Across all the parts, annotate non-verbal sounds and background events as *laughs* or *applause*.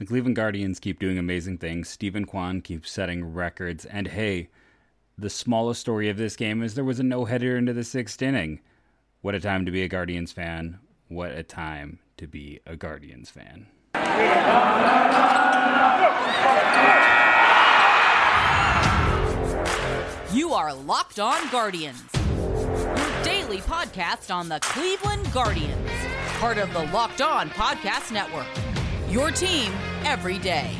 The Cleveland Guardians keep doing amazing things. Steven Kwan keeps setting records. And hey, the smallest story of this game is there was a no-hitter into the sixth inning. What a time to be a Guardians fan. What a time to be a Guardians fan. You are Locked On Guardians, your daily podcast on the Cleveland Guardians, part of the Locked On Podcast Network. Your team every day.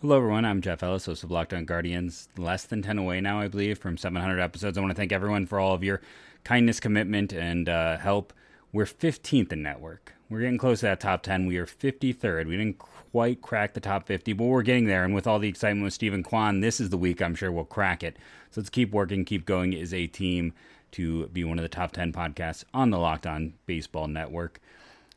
Hello, everyone. I'm Jeff Ellis, host of Locked On Guardians. Less than 10 away now, I believe, from 700 episodes. I want to thank everyone for all of your kindness, commitment, and uh, help. We're 15th in network. We're getting close to that top 10. We are 53rd. We didn't quite crack the top 50, but we're getting there. And with all the excitement with Steven Kwan, this is the week I'm sure we'll crack it. So let's keep working, keep going as a team to be one of the top 10 podcasts on the Locked On Baseball Network.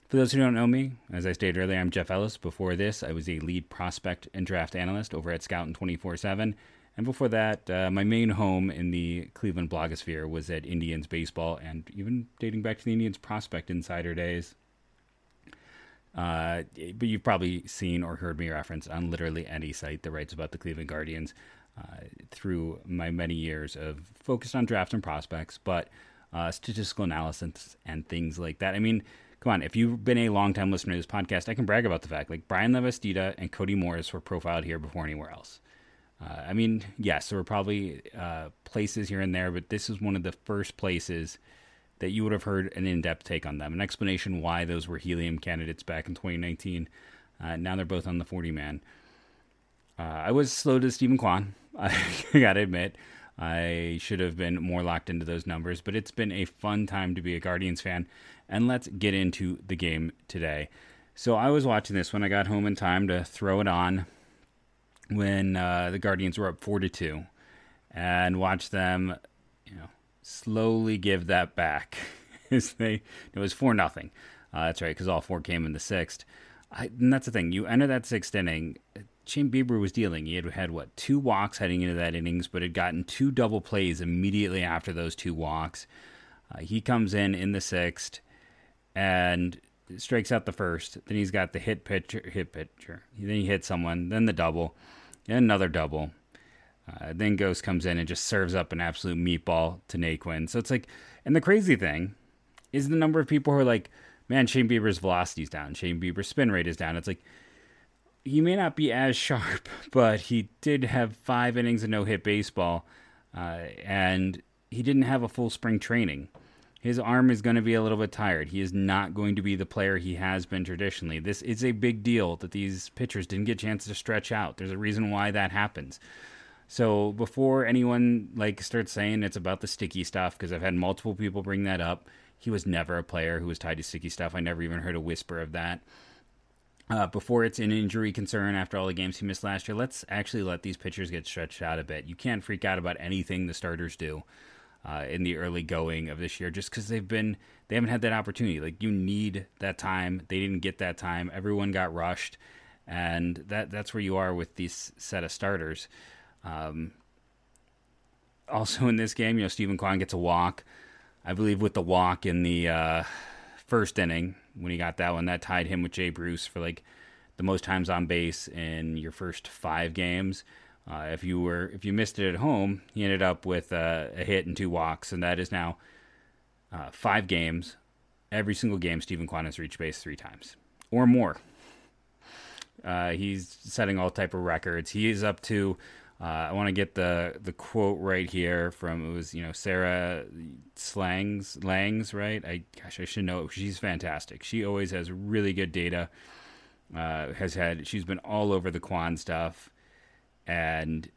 For those who don't know me, as I stated earlier, I'm Jeff Ellis. Before this, I was a lead prospect and draft analyst over at Scout 24 7. And before that, uh, my main home in the Cleveland blogosphere was at Indians baseball, and even dating back to the Indians prospect insider days. Uh, but you've probably seen or heard me reference on literally any site that writes about the Cleveland Guardians uh, through my many years of focused on drafts and prospects, but uh, statistical analysis and things like that. I mean, come on, if you've been a long time listener to this podcast, I can brag about the fact like Bryan Lavastida and Cody Morris were profiled here before anywhere else. Uh, I mean, yes, there were probably uh, places here and there, but this is one of the first places that you would have heard an in-depth take on them, an explanation why those were helium candidates back in 2019. Uh, now they're both on the 40 man. Uh, I was slow to Steven Kwan. *laughs* I gotta admit, I should have been more locked into those numbers, but it's been a fun time to be a Guardians fan. And let's get into the game today. So I was watching this when I got home in time to throw it on when uh, the Guardians were up four to two, and watch them, you know, slowly give that back. *laughs* As they, it was four nothing. Uh, that's right, because all four came in the sixth. I, and that's the thing. You enter that sixth inning. Shane Bieber was dealing. He had had what two walks heading into that innings, but had gotten two double plays immediately after those two walks. Uh, he comes in in the sixth and strikes out the first. Then he's got the hit pitcher, hit pitcher. Then he hits someone. Then the double, and another double. Uh, then Gose comes in and just serves up an absolute meatball to Naquin. So it's like, and the crazy thing is the number of people who are like, man, Shane Bieber's velocity's down. Shane Bieber's spin rate is down. It's like, he may not be as *laughs* sharp, but he did have five innings of no hit baseball, uh, and he didn't have a full spring training. His arm is going to be a little bit tired. He is not going to be the player he has been traditionally. This is a big deal that these pitchers didn't get a chance to stretch out. There's a reason why that happens. So before anyone like starts saying it's about the sticky stuff, because I've had multiple people bring that up, he was never a player who was tied to sticky stuff. I never even heard a whisper of that. Uh, before it's an injury concern after all the games he missed last year, let's actually let these pitchers get stretched out a bit. You can't freak out about anything the starters do uh, in the early going of this year just because they've been they haven't had that opportunity. Like you need that time. They didn't get that time. Everyone got rushed, and that that's where you are with these set of starters. Um, also in this game, you know, Steven Kwan gets a walk. I believe with the walk in the uh, first inning when he got that one, that tied him with Jay Bruce for like the most times on base in your first five games. Uh, if you were if you missed it at home, he ended up with a hit and two walks, and that is now uh, five games. Every single game, Steven Kwan has reached base three times or more. Uh, he's setting all type of records. He is up to uh, I want to get the the quote right here from it was you know Sarah Slangs Langs right. I gosh I should know she's fantastic. She always has really good data. Uh, has had she's been all over the Kwan stuff, and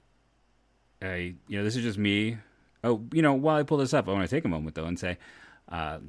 I you know this is just me. Oh you know while I pull this up, I want to take a moment though and say. Uh,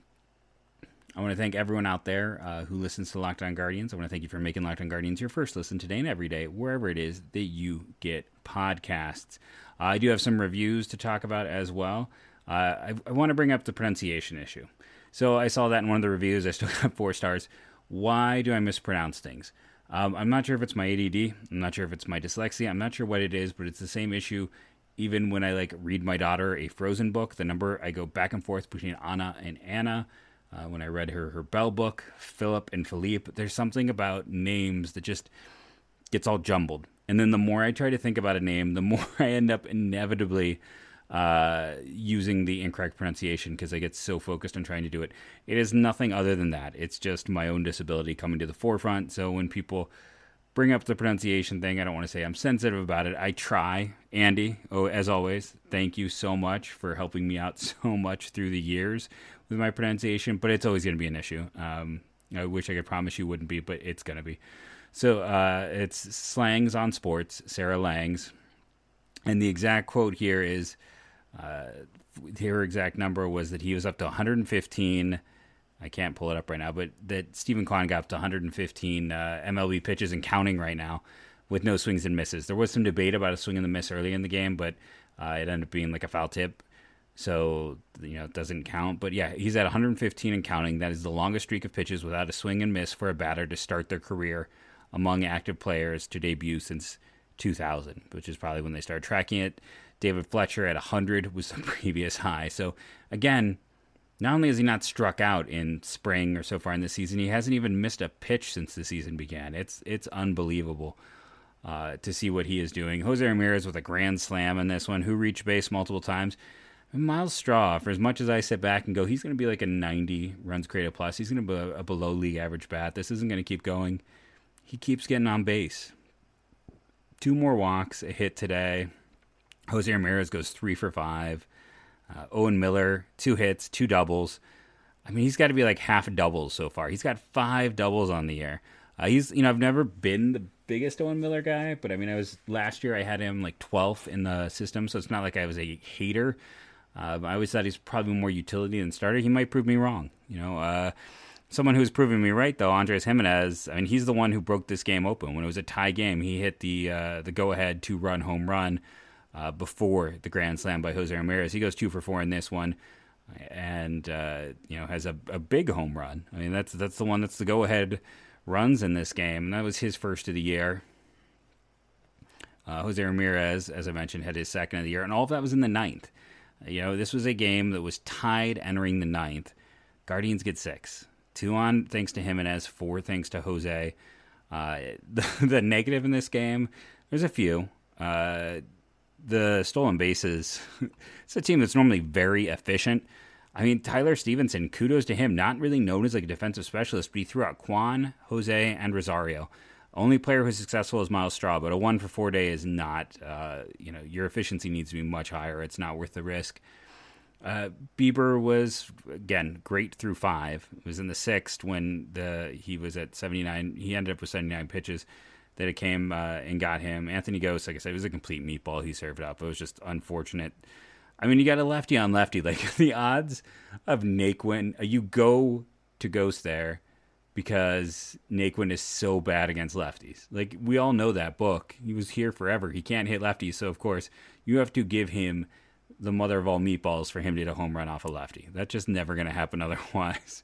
I want to thank everyone out there uh, who listens to Locked On Guardians. I want to thank you for making Locked On Guardians your first listen today and every day, wherever it is that you get podcasts. Uh, I do have some reviews to talk about as well. Uh, I, I, want to bring up the pronunciation issue. So I saw that in one of the reviews. I still *laughs* got four stars. Why do I mispronounce things? Um, I'm not sure if it's my ADD. I'm not sure if it's my dyslexia. I'm not sure what it is, but it's the same issue even when I like read my daughter a Frozen book, the number I go back and forth between Anna and Anna. Uh, when I read her her Belle book, Philip and Philippe, there's something about names that just gets all jumbled. And then the more I try to think about a name, the *laughs* more I end up inevitably uh, using the incorrect pronunciation because I get so focused on trying to do it. It is nothing other than that. It's just my own disability coming to the forefront. So when people bring up the pronunciation thing, I don't want to say I'm sensitive about it. I try. Andy, oh, as always, thank you so much for helping me out *laughs* so much through the years with my pronunciation, but it's always going to be an issue. Um, I wish I could promise you wouldn't be, but it's going to be. So uh, it's Slangs on Sports, Sarah Langs. And the exact quote here is uh, her exact number was that he was up to 115. I can't pull it up right now, but that Steven Kwan got up to 115 uh, MLB pitches and counting right now with no swings and misses. There was some debate about a swing and the miss early in the game, but uh, it ended up being like a foul tip. So, you know, it doesn't count. But yeah, he's at 115 and counting. That is the longest streak of pitches without a swing and miss for a batter to start their career among active players to debut since 2000, which is probably when they started tracking it. David Fletcher at 100 was the *laughs* previous high. So again, not only has he not struck out in spring or so far in the season, he hasn't even missed a pitch since the season began. It's it's unbelievable uh, to see what he is doing. Jose Ramirez with a grand slam in this one, who reached base multiple times. And Myles Straw, for as much as I sit back and go, he's going to be like a 90 runs created plus. He's going to be a below league average bat. This isn't going to keep going. He keeps getting on base. Two more walks, a hit today. Jose Ramirez goes three for five. Uh, Owen Miller, two hits, two doubles. I mean, he's got to be like half doubles so far. He's got five doubles on the year. Uh, he's, you know, I've never been the biggest Owen Miller guy, but I mean, I was last year I had him like 12th in the system, so it's not like I was a hater. Uh, I always thought he's probably more utility than starter. He might prove me wrong. You know, uh, someone who's proving me right though, Andres Gimenez. I mean, he's the one who broke this game open when it was a tie game. He hit the uh, the go ahead two run home run uh, before the grand slam by Jose Ramirez. He goes two for four in this one, and uh, you know has a, a big home run. I mean that's that's the one that's the go ahead runs in this game, and that was his first of the year. Uh, Jose Ramirez, as I mentioned, had his second of the year, and all of that was in the ninth. You know, this was a game that was tied entering the ninth. Guardians get six. Two on thanks to Gimenez, four thanks to Jose. Uh, *laughs* the, the, negative in this game, there's a few. Uh, the stolen bases. *laughs* it's a team that's normally very efficient. I mean, Tyler Stephenson, kudos to him. Not really known as like a defensive specialist, but he threw out Kwan, Jose, and Rosario. Only player who's successful is Myles Straw, but a one for four day is not. Uh, you know, your efficiency needs to be much higher. It's not worth the risk. Uh, Bieber was again great through five. It was in the sixth when the he was at seventy nine. He ended up with seventy nine pitches that it came uh, and got him. Anthony Gose, like I said, it was a complete meatball he served up. It was just unfortunate. I mean, you got a lefty on lefty. *laughs* Like the odds of Naquin, you go to Gose there because Naquin is so bad against lefties. Like we all know that book. He was here forever. He can't hit lefties, so of course you have to give him the mother of all meatballs for him to hit a home run off a lefty. That's just never going to happen *laughs* otherwise.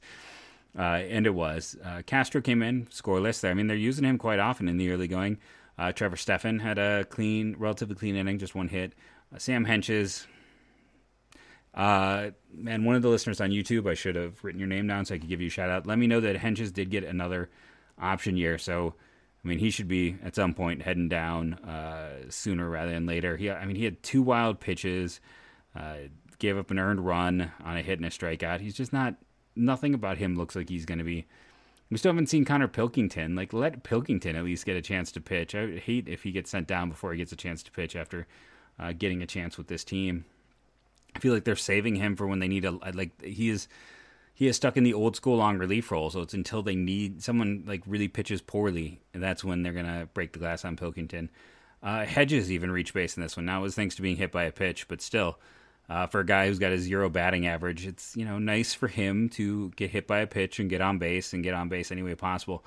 Uh, and it was. Uh, Castro came in scoreless there. I mean, they're using him quite often in the early going. Uh, Trevor Stephan had a clean, relatively clean inning, just one hit. Uh, Sam Hentges. Uh, man, one of the listeners on YouTube, I should have written your name down so I could give you a shout out. Let me know that Hentges did get another option year. So, I mean, he should be at some point heading down uh, sooner rather than later. He, I mean, he had two wild pitches, uh, gave up an earned run on a hit and a strikeout. He's just not nothing about him looks like he's going to be. We still haven't seen Connor Pilkington. Like, let Pilkington at least get a chance to pitch. I hate if he gets sent down before he gets a chance to pitch after uh, getting a chance with this team. I feel like they're saving him for when they need a like he is he is stuck in the old school long relief role. So it's until they need someone like really pitches poorly, and that's when they're gonna break the glass on Pilkington. Uh, Hedges even reached base in this one. Now it was thanks to being hit by a pitch, but still, uh, for a guy who's got a zero batting average, it's you know nice for him to get hit by a pitch and get on base and get on base any way possible.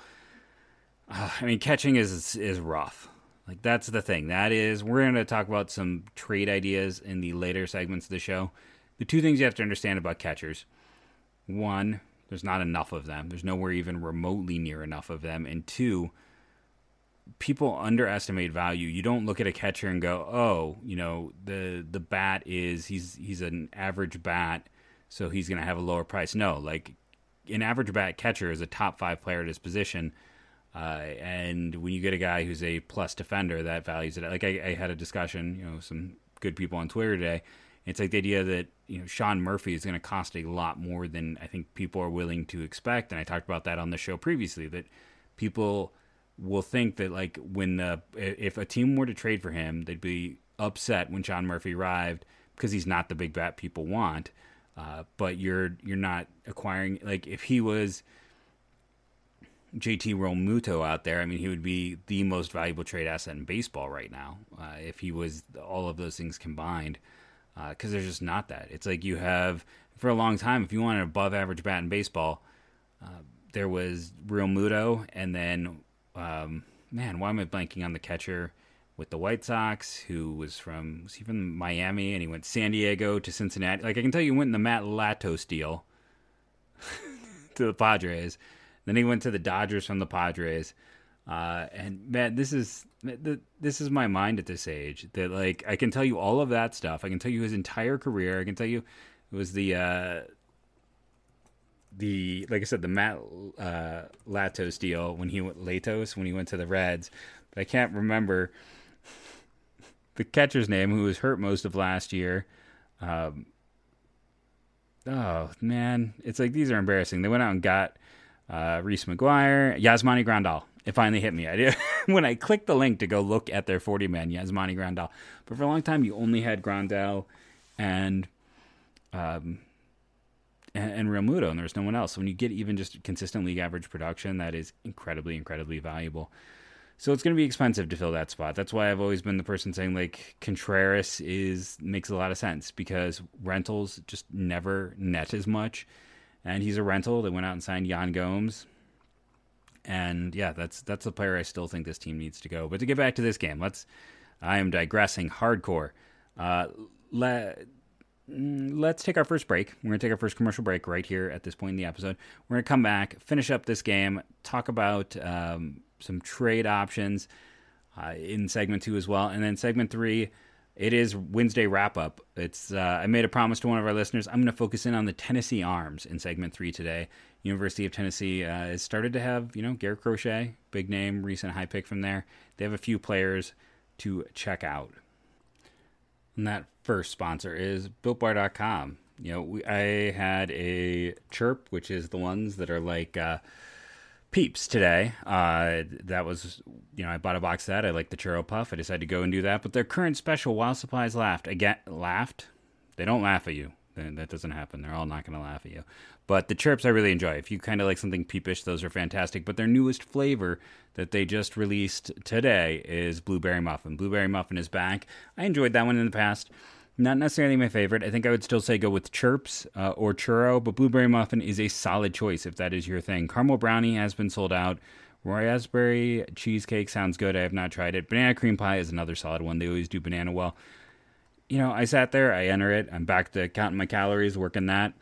Uh, I mean, catching is is rough. Like that's the thing. That is, we're going to talk about some trade ideas in the later segments of the show. The two things you have to understand about catchers: one, there's not enough of them. There's nowhere even remotely near enough of them, and two, people underestimate value. You don't look at a catcher and go, "Oh, you know, the the bat is he's he's an average bat, so he's going to have a lower price." No, like an average bat catcher is a top 5 player at his position. Uh, and when you get a guy who's a plus defender, that values it. Like I, I had a discussion, you know, some good people on Twitter today. It's like the idea that you know Sean Murphy is going to cost a lot more than I think people are willing to expect, and I talked about that on the show previously. That people will think that like when the if a team were to trade for him, they'd be upset when Sean Murphy arrived because he's not the big bat people want. Uh, but you're you're not acquiring like if he was JT Realmuto out there, I mean, he would be the most valuable trade asset in baseball right now uh, if he was all of those things combined. Because uh, there's just not that. It's like you have for a long time. If you want an above average bat in baseball, uh, there was Realmuto, and then um, man, why am I blanking on the catcher with the White Sox who was from was he from Miami and he went San Diego to Cincinnati. Like I can tell you, went in the Matt Latos deal *laughs* to the Padres then he went to the Dodgers from the Padres. Uh, and man, this is this is my mind at this age. That like I can tell you all of that stuff. I can tell you his entire career. I can tell you it was the uh, the like I said the Matt uh, Latos deal when he went Latos when he went to the Reds. But I can't remember the catcher's name who was hurt most of last year. Um, oh man, it's like these are embarrassing. They went out and got uh, Reese McGuire, Yasmani Grandal. It finally hit me. I did *laughs* when I clicked the link to go look at their 40 man Yasmani Grandal. But for a long time, you only had Grandal and um, and, and Realmuto, and there's no one else. So when you get even just consistent league average production, that is incredibly, incredibly valuable. So it's going to be expensive to fill that spot. That's why I've always been the person saying like Contreras is makes a lot of sense because rentals just never net as much and he's a rental. They went out and signed Yan Gomes. And yeah, that's that's a player I still think this team needs to go. But to get back to this game, let's. I am digressing hardcore. Uh, let let's take our first break. We're going to take our first commercial break right here at this point in the episode. We're going to come back, finish up this game, talk about um, some trade options uh, in segment two as well, and then segment three it is Wednesday wrap up. It's uh, I made a promise to one of our listeners. I'm going to focus in on the Tennessee Arms in segment three today. University of Tennessee uh, has started to have you know Garrett Crochet, big name, recent high pick from there. They have a few players to check out. And that first sponsor is BuiltBar.com. You know, we, I had a chirp, which is the ones that are like. Uh, Peeps today. Uh, that was, you know, I bought a box of that. I like the churro puff. I decided to go and do that. But their current special, while supplies laughed again, laughed. They don't laugh at you. That doesn't happen. They're all not going to laugh at you. But the chirps I really enjoy. If you kind of like something peepish, those are fantastic. But their newest flavor that they just released today is blueberry muffin. Blueberry muffin is back. I enjoyed that one in the past. Not necessarily my favorite. I think I would still say go with Chirps uh, or Churro, but Blueberry Muffin is a solid choice if that is your thing. Caramel Brownie has been sold out. Raspberry cheesecake sounds good. I have not tried it. Banana cream pie is another solid one. They always do banana well. You know, I sat there, I enter it. I'm back to counting my calories, working that.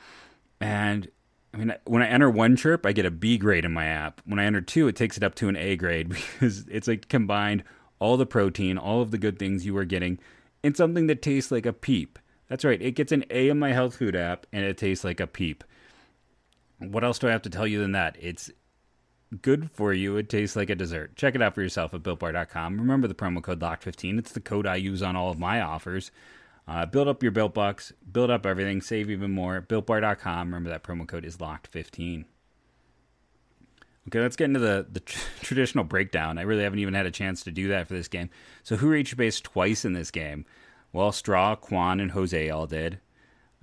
And I mean, when I enter one chirp, I get a B grade in my app. When I enter two, it takes it up to an A grade *laughs* because it's like combined all the protein, all of the good things you are getting in something that tastes like a peep. That's right, it gets an A in my health food app and it tastes like a peep. What else do I have to tell you than that? It's good for you. It tastes like a dessert. Check it out for yourself at builtbar.com. Remember the promo code LOCK15. It's the code I use on all of my offers. Uh, build up your built bucks, build up everything, save even more. BuiltBar.com. Remember that promo code is locked15. Okay, let's get into the, the tr- *laughs* traditional breakdown. I really haven't even had a chance to do that for this game. So, who reached base twice in this game? Well, Straw, Kwan, and Jose all did.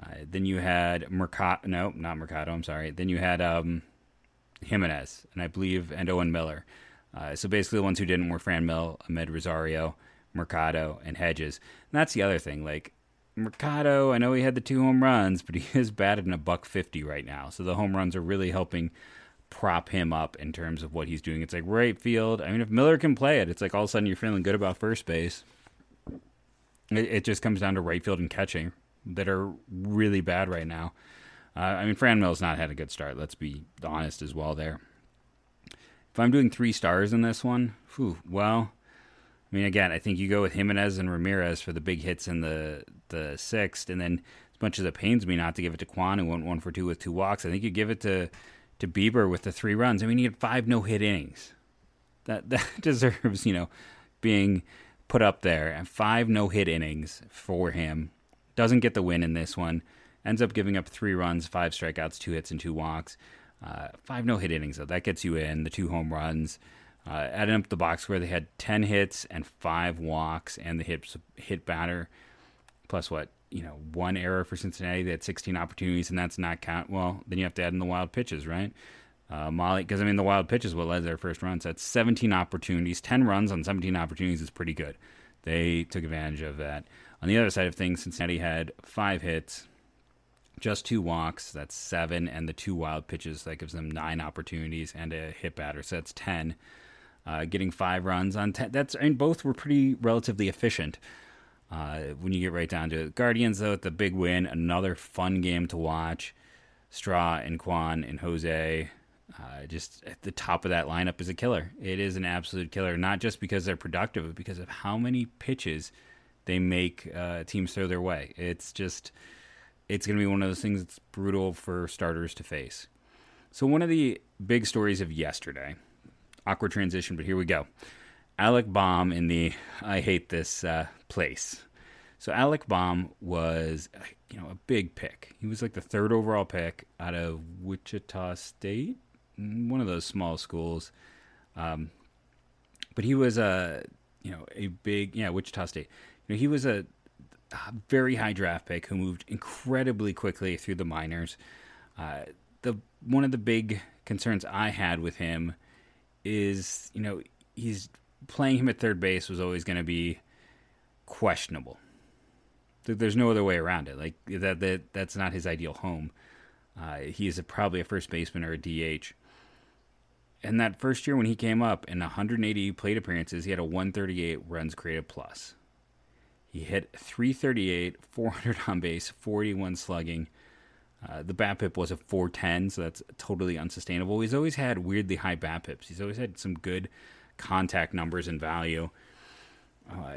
Uh, then you had Mercado. No, not Mercado. I'm sorry. Then you had um, Gimenez, and I believe, and Owen Miller. Uh, so basically, the ones who didn't were Franmil, Amed Rosario, Mercado, and Hedges. And that's the other thing. Like Mercado, I know he had the two home runs, but he *laughs* is batted in a buck fifty right now. So the home runs are really helping prop him up in terms of what he's doing. It's like right field. I mean, if Miller can play it, it's like all of a sudden you're feeling good about first base. It, it just comes down to right field and catching that are really bad right now. Uh, I mean, Franmil's not had a good start. Let's be honest as well there. if I'm doing three stars in this one, whew, well, I mean, again, I think you go with Gimenez and Ramirez for the big hits in the the sixth, and then as much as it pains me not to give it to Kwan, who went one for two with two walks, I think you give it to to Bieber with the three runs. I mean, he had five no hit innings. That *laughs* that deserves you know being put up there, and five no hit innings for him. Doesn't get the win in this one. Ends up giving up three runs, five strikeouts, two hits, and two walks. Uh, five no hit innings though. That gets you in the two home runs. Uh, adding up the box where they had ten hits and five walks, and the hit hit batter plus what you know one error for Cincinnati. They had 16 opportunities, and that's not count. Well, then you have to add in the wild pitches, right? Uh, Molly, because I mean the wild pitches what led their first runs. So that's 17 opportunities, 10 runs on 17 opportunities is pretty good. They took advantage of that. On the other side of things, Cincinnati had five hits, just two walks. That's seven, and the two wild pitches that gives them nine opportunities and a hit batter. So that's 10. Uh, getting five runs on 10. That's I mean both were pretty relatively efficient. Uh, when you get right down to it. Guardians, though, the big win, another fun game to watch. Straw and Kwan and Jose, uh, just at the top of that lineup is a killer. It is an absolute killer, not just because they're productive, but because of how many pitches they make uh, teams throw their way. It's just, it's going to be one of those things that's brutal for starters to face. So, one of the big stories of yesterday, awkward transition, but here we go. Alec Bohm in the I hate this uh, place. So Alec Bohm was, you know, a big pick. He was like the third overall pick out of Wichita State, one of those small schools. Um, but he was a, you know, a big, yeah, Wichita State. You know, he was a, a very high draft pick who moved incredibly quickly through the minors. Uh, the one of the big concerns I had with him is, you know, he's playing him at third base was always going to be questionable. There's no other way around it. Like that, that that's not his ideal home. Uh, he is a, probably a first baseman or a DH. And that first year when he came up in 180 plate appearances, he had a 138 runs created plus. He hit 338, 400 on base, 41 slugging. Uh, the BABIP was a 410, so that's totally unsustainable. He's always had weirdly high BABIPs. He's always had some good contact numbers and value uh,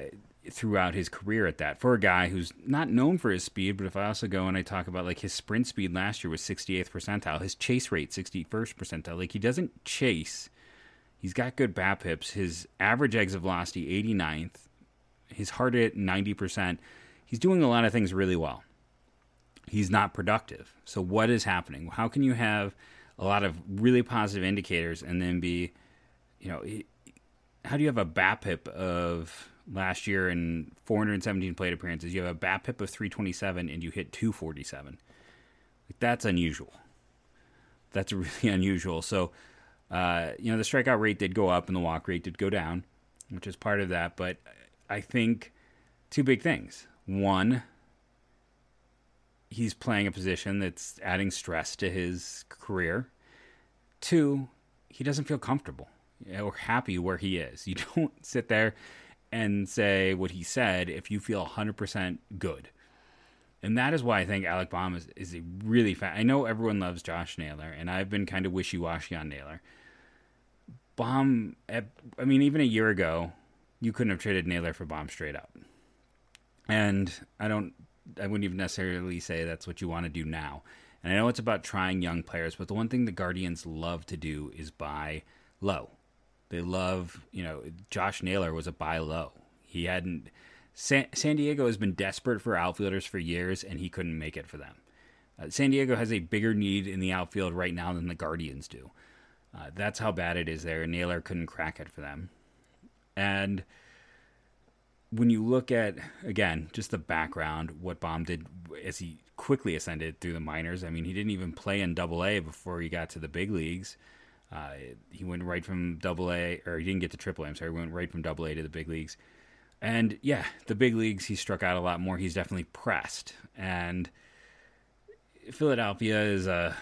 throughout his career at that for a guy who's not known for his speed. But if I also go and I talk about like his sprint speed last year was 68th percentile, his chase rate 61st percentile. Like he doesn't chase. He's got good BABIPs. His average exit velocity 89th. His hard hit 90%. He's doing a lot of things really well. He's not productive. So what is happening? How can you have a lot of really positive indicators and then be, you know, how do you have a BABIP of last year in 417 plate appearances? You have a BABIP of 327 and you hit 247. Like that's unusual. That's *laughs* really unusual. So, uh, you know, the strikeout rate did go up and the walk rate did go down, which is part of that. But I think two big things. One, he's playing a position that's adding stress to his career. Two, he doesn't feel comfortable or happy where he is. You *laughs* don't sit there and say what he said if you feel 100% good. And that is why I think Alec Bohm is, is a really. I know everyone loves Josh Naylor, and I've been kind of wishy washy on Naylor. Bohm, I mean, even a year ago, you couldn't have traded Naylor for Bohm straight up. And I don't, I wouldn't even necessarily say that's what you want to do now. And I know it's about trying young players, but the one thing the Guardians love to do is buy low. They love, you know, Josh Naylor was a buy low. He hadn't. San, San Diego has been desperate for outfielders for years, and he couldn't make it for them. Uh, San Diego has a bigger need in the outfield right now than the Guardians do. Uh, that's how bad it is there. Naylor couldn't crack it for them. And when you look at, again, just the background, what Bohm did as he quickly ascended through the minors, I mean, he didn't even play in double A before he got to the big leagues. Uh, he went right from Double A, or he didn't get to Triple A. I'm sorry, he went right from Double A to the big leagues. And yeah, the big leagues, he struck out a lot more. He's definitely pressed, and Philadelphia is a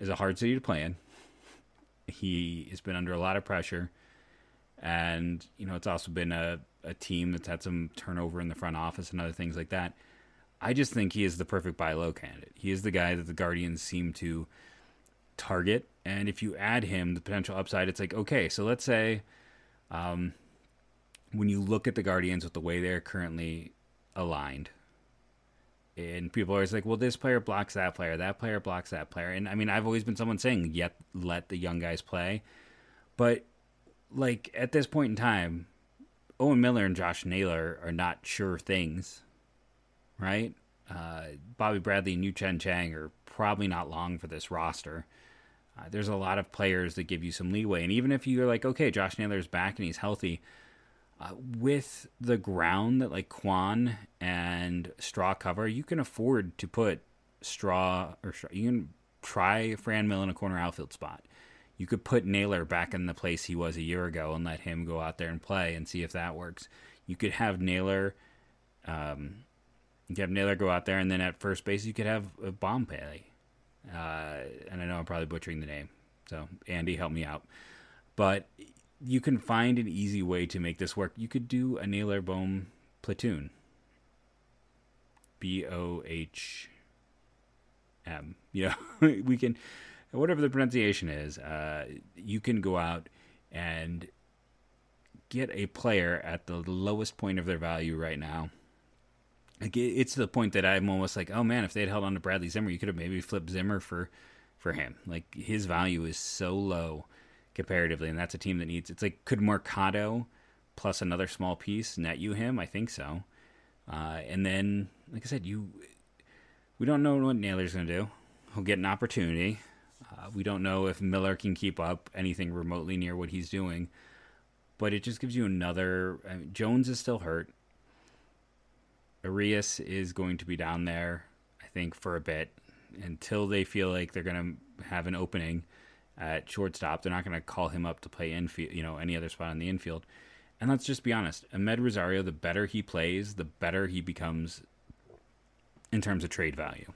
is a hard city to play in. He has been under a lot of pressure, and you know it's also been a a team that's had some turnover in the front office and other things like that. I just think he is the perfect buy low candidate. He is the guy that the Guardians seem to target. And if you add him, the potential upside, it's like, okay, so let's say um, when you look at the Guardians with the way they're currently aligned, and people are always like, well, this player blocks that player, that player blocks that player. And I mean, I've always been someone saying, yet let the young guys play. But like at this point in time, Owen Miller and Josh Naylor are not sure things, right? Uh, Bobby Bradley and Yu Chen Chang are probably not long for this roster. Uh, there's a lot of players that give you some leeway. And even if you're like, okay, Josh Naylor's back and he's healthy, uh, with the ground that like Kwan and Straw cover, you can afford to put Straw or you can try Franmil in a corner outfield spot. You could put Naylor back in the place he was a year ago and let him go out there and play and see if that works. You could have Naylor, um, you could have Naylor go out there and then at first base you could have a Bohm play. Uh, and I know I'm probably butchering the name, so Andy, help me out. But you can find an easy way to make this work. You could do a Naylor Bohm platoon. B O H M. *laughs* Yeah, we can, whatever the pronunciation is, uh, you can go out and get a player at the lowest point of their value right now. Like it's the point that I'm almost like, oh man, if they had held on to Bradley Zimmer, you could have maybe flipped Zimmer for for him. Like his value is so low comparatively, and that's a team that needs. It's like could Mercado plus another small piece net you him? I think so. Uh, and then, like I said, you we don't know what Naylor's going to do. He'll get an opportunity. Uh, we don't know if Miller can keep up anything remotely near what he's doing, but it just gives you another. I mean, Jones is still hurt. Arias is going to be down there, I think, for a bit until they feel like they're going to have an opening at shortstop. They're not going to call him up to play infield, you know, any other spot in the infield. And let's just be honest, Amed Rosario, the better he plays, the better he becomes in terms of trade value.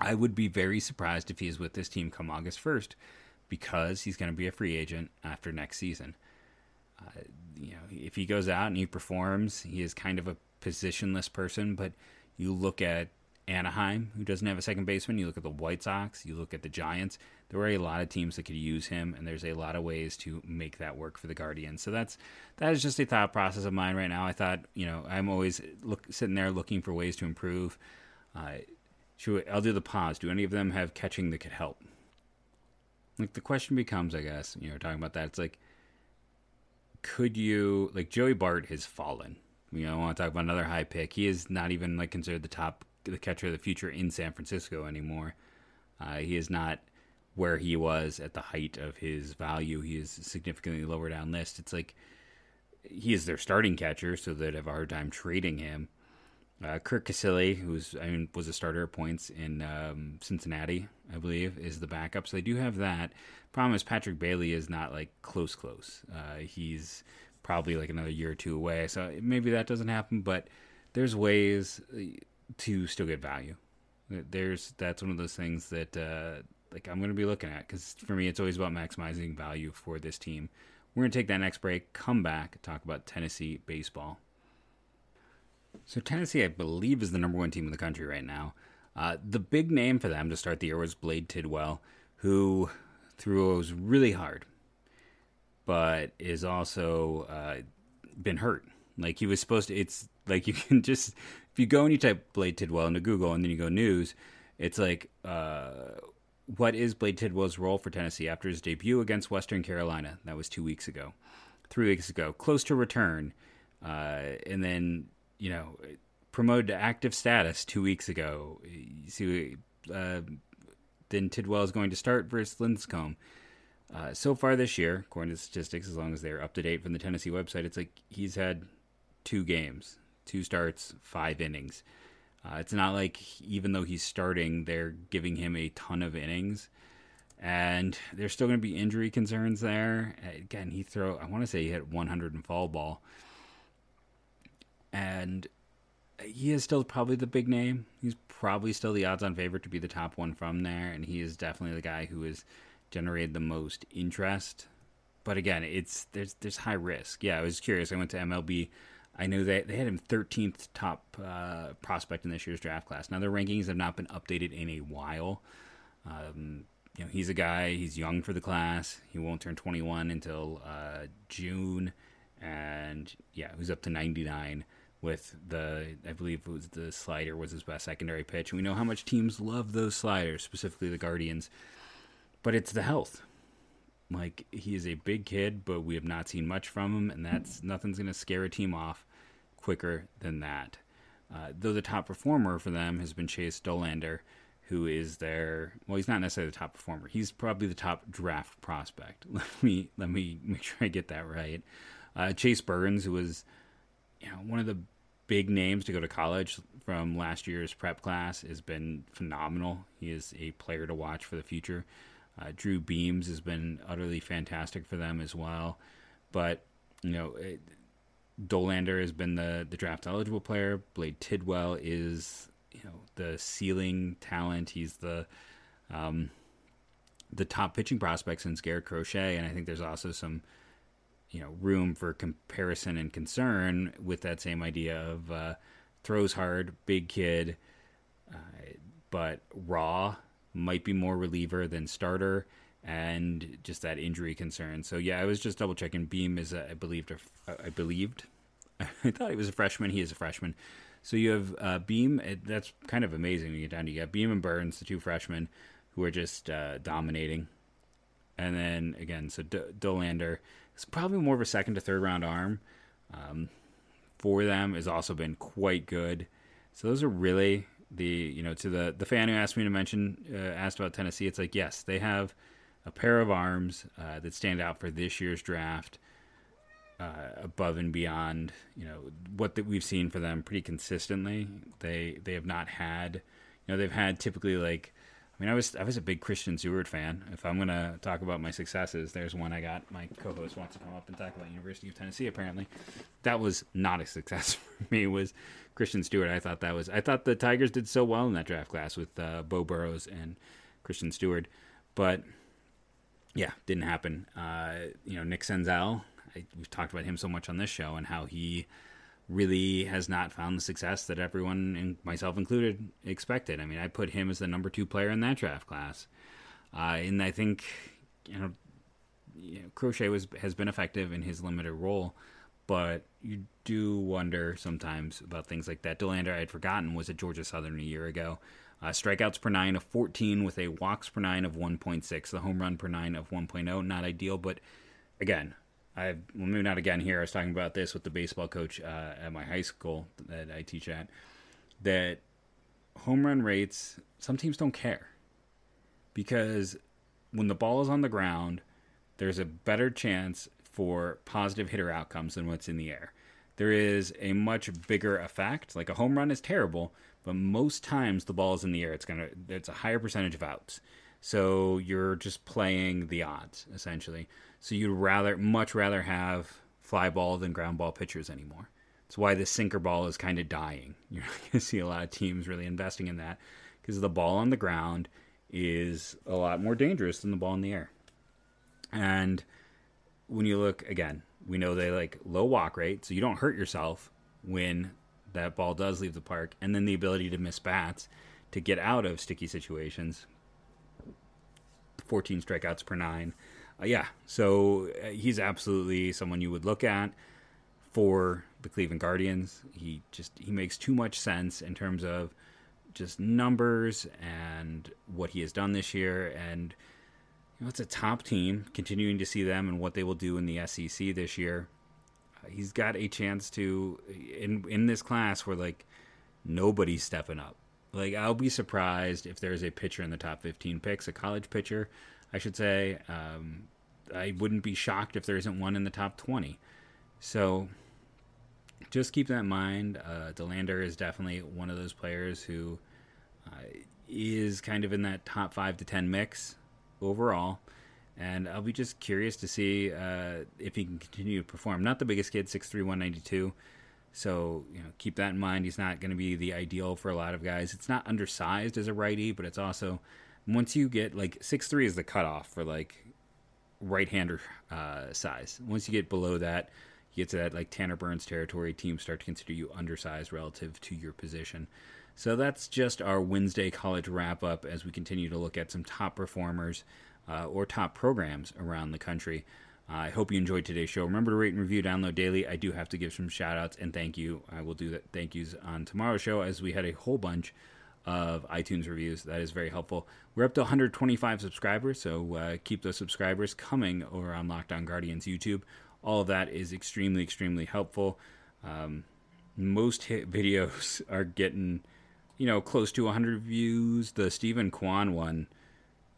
I would be very surprised if he is with this team come August 1st because he's going to be a free agent after next season. Uh, you know, if he goes out and he performs, he is kind of a positionless person, but you look at Anaheim, who doesn't have a second baseman. You look at the White Sox. You look at the Giants. There are a lot of teams that could use him, and there's a lot of ways to make that work for the Guardians. So that's that is just a thought process of mine right now. I thought, you know, I'm always look sitting there looking for ways to improve. Uh, should, I'll do the pause. Do any of them have catching that could help? Like the question becomes, I guess, you know, talking about that. It's like, could you like Joey Bart has fallen. You know, I want to talk about another high pick. He is not even like considered the top the catcher of the future in San Francisco anymore. Uh, he is not where he was at the height of his value. He is significantly lower down list. It's like he is their starting catcher, so they'd have a hard time trading him. Uh, Curt Casali, who's I mean was a starter at points in um, Cincinnati, I believe, is the backup. So they do have that. Problem is Patrick Bailey is not like close, close. Uh, he's probably like another year or two away. So maybe that doesn't happen, but there's ways to still get value. There's that's one of those things that uh, like I'm going to be looking at because for me it's always about maximizing value for this team. We're going to take that next break, come back, talk about Tennessee baseball. So Tennessee, I believe, is the number one team in the country right now. Uh, the big name for them to start the year was Blade Tidwell, who threw throws really hard, but is also uh, been hurt. Like he was supposed to. It's like you *laughs* can just if you go and you type Blade Tidwell into Google and then you go news, it's like, uh, what is Blade Tidwell's role for Tennessee after his debut against Western Carolina? That was two weeks ago, three weeks ago, close to return, uh, and then you know promoted to active status two weeks ago. You see, uh, then Tidwell is going to start versus Lipscomb. Uh, so far this year, according to statistics, as long as they're up to date from the Tennessee website, it's like he's had two games two starts, five innings. Uh, it's not like even though he's starting, they're giving him a ton of innings, and there's still going to be injury concerns there. Again, he throw I want to say he hit 100 in fall ball, and he is still probably the big name. He's probably still the odds-on favorite to be the top one from there, and he is definitely the guy who has generated the most interest. But again, it's there's there's high risk. Yeah, I was curious. I went to MLB I knew that they had him 13th top uh, prospect in this year's draft class. Now their rankings have not been updated in a while. Um, you know, he's a guy. He's young for the class. He won't turn 21 until uh, June, and yeah, he's up to 99 with the I believe it was the slider was his best secondary pitch. And we know how much teams love those sliders, specifically the Guardians. But it's the health. Like he is a big kid, but we have not seen much from him, and that's nothing's going to scare a team off quicker than that. Uh, though the top performer for them has been Chase Dollander, who is their well, he's not necessarily the top performer. He's probably the top draft prospect. *laughs* Let me let me make sure I get that right. Uh, Chase Burns, who was you know one of the big names to go to college from last year's prep class, has been phenomenal. He is a player to watch for the future. Uh, Drew Beams has been utterly fantastic for them as well. But you know, it, Dollander has been the the draft eligible player. Blade Tidwell is you know the ceiling talent. He's the um, the top pitching prospect since Garrett Crochet, and I think there's also some you know room for comparison and concern with that same idea of uh, throws hard, big kid, uh, but raw might be more reliever than starter, and just that injury concern. So yeah, I was just double checking. Beam is a, I believed a, I believed *laughs* I thought he was a freshman. He is a freshman. So you have uh, Beam. That's kind of amazing. You get down to you got Beam and Burns, the two freshmen, who are just uh, dominating. And then again, so D- Dollander is probably more of a second to third round arm um, for them. Has also been quite good. So those are really the you know to the the fan who asked me to mention uh, asked about Tennessee. It's like yes, they have a pair of arms uh, that stand out for this year's draft uh, above and beyond, you know, what that we've seen for them pretty consistently. They they have not had, you know, they've had typically like, I mean, I was I was a big Christin Stewart fan. If I'm gonna talk about my successes, there's one I got. My co-host wants to come up and talk about University of Tennessee. Apparently, that was not a *laughs* success for me. Was Christin Stewart? I thought that was. I thought the Tigers did so well in that draft class with uh, Beau Burrows and Christian Stewart, but yeah, didn't happen. Uh, you know, Nick Senzel I, we've talked about him so much on this show and how he really has not found the success that everyone, and myself included, expected. I mean, I put him as the number two player in that draft class, uh, and I think you know, you know, Crochet was has been effective in his limited role, but you do wonder sometimes about things like that. Dollander, I had forgotten, was at Georgia Southern a year ago. Uh, strikeouts per nine of 14 with a walks per nine of 1.6, the home run per nine of 1.0. Not ideal, but again, I well, maybe not again here. I was talking about this with the baseball coach uh, at my high school that I teach at. That home run rates, some teams don't care because when the ball is on the ground, there's a better chance for positive hitter outcomes than what's in the air. There is a much bigger effect. Like a home run is terrible, but most times the ball is in the air. It's gonna it's a higher percentage of outs. So you're just playing the odds essentially. So you'd rather, much rather have fly ball than ground ball pitchers anymore. That's why the sinker ball is kind of dying. *laughs* You're not going to see a lot of teams really investing in that because the ball on the ground is a lot more dangerous than the ball in the air. And when you look again, we know they like low walk rate, so you don't hurt yourself when that ball does leave the park, and then the ability to miss bats to get out of sticky situations. 14 strikeouts per nine uh, yeah, so uh, he's absolutely someone you would look at for the Cleveland Guardians. He just he makes too much sense in terms of just numbers and what he has done this year and you know, it's a top team continuing to see them and what they will do in the SEC this year. Uh, he's got a chance to in in this class where like nobody's stepping up. Like I'll be surprised if there's a pitcher in the top 15 picks, a college pitcher I should say. Um, I wouldn't be shocked if there isn't one in the top 20. So just keep that in mind. Uh, Dollander is definitely one of those players who uh, is kind of in that top 5 to 10 mix overall. And I'll be just curious to see uh, if he can continue to perform. Not the biggest kid, 6'3", 192. So you know, keep that in mind. He's not going to be the ideal for a lot of guys. It's not undersized as a righty, but it's also once you get like six three is the cutoff for like right hander uh, size. Once you get below that, you get to that like Tanner Burns territory, teams start to consider you undersized relative to your position. So that's just our Wednesday college wrap up as we continue to look at some top performers uh, or top programs around the country. I hope you enjoyed today's show. Remember to rate and review, download daily. I do have to give some shout outs and thank you. I will do that thank yous on tomorrow's show as we had a whole bunch of iTunes reviews. That is very helpful. We're up to 125 subscribers, so uh, keep those subscribers coming over on Locked On Guardians YouTube. All of that is extremely, extremely helpful. Um, most hit *laughs* videos are getting, you know, close to 100 views. The Steven Kwan one,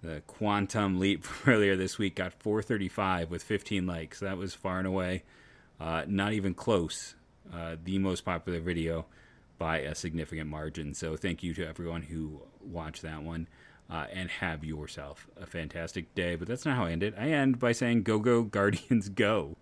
the Quantum Leap *laughs* earlier this week, got 435 with 15 likes. That was far and away uh, not even close. Uh, the most popular video by a significant margin. So thank you to everyone who watched that one. Uh, and have yourself a fantastic day. But that's not how I end it. I end by saying, Go, go, Guardians, go.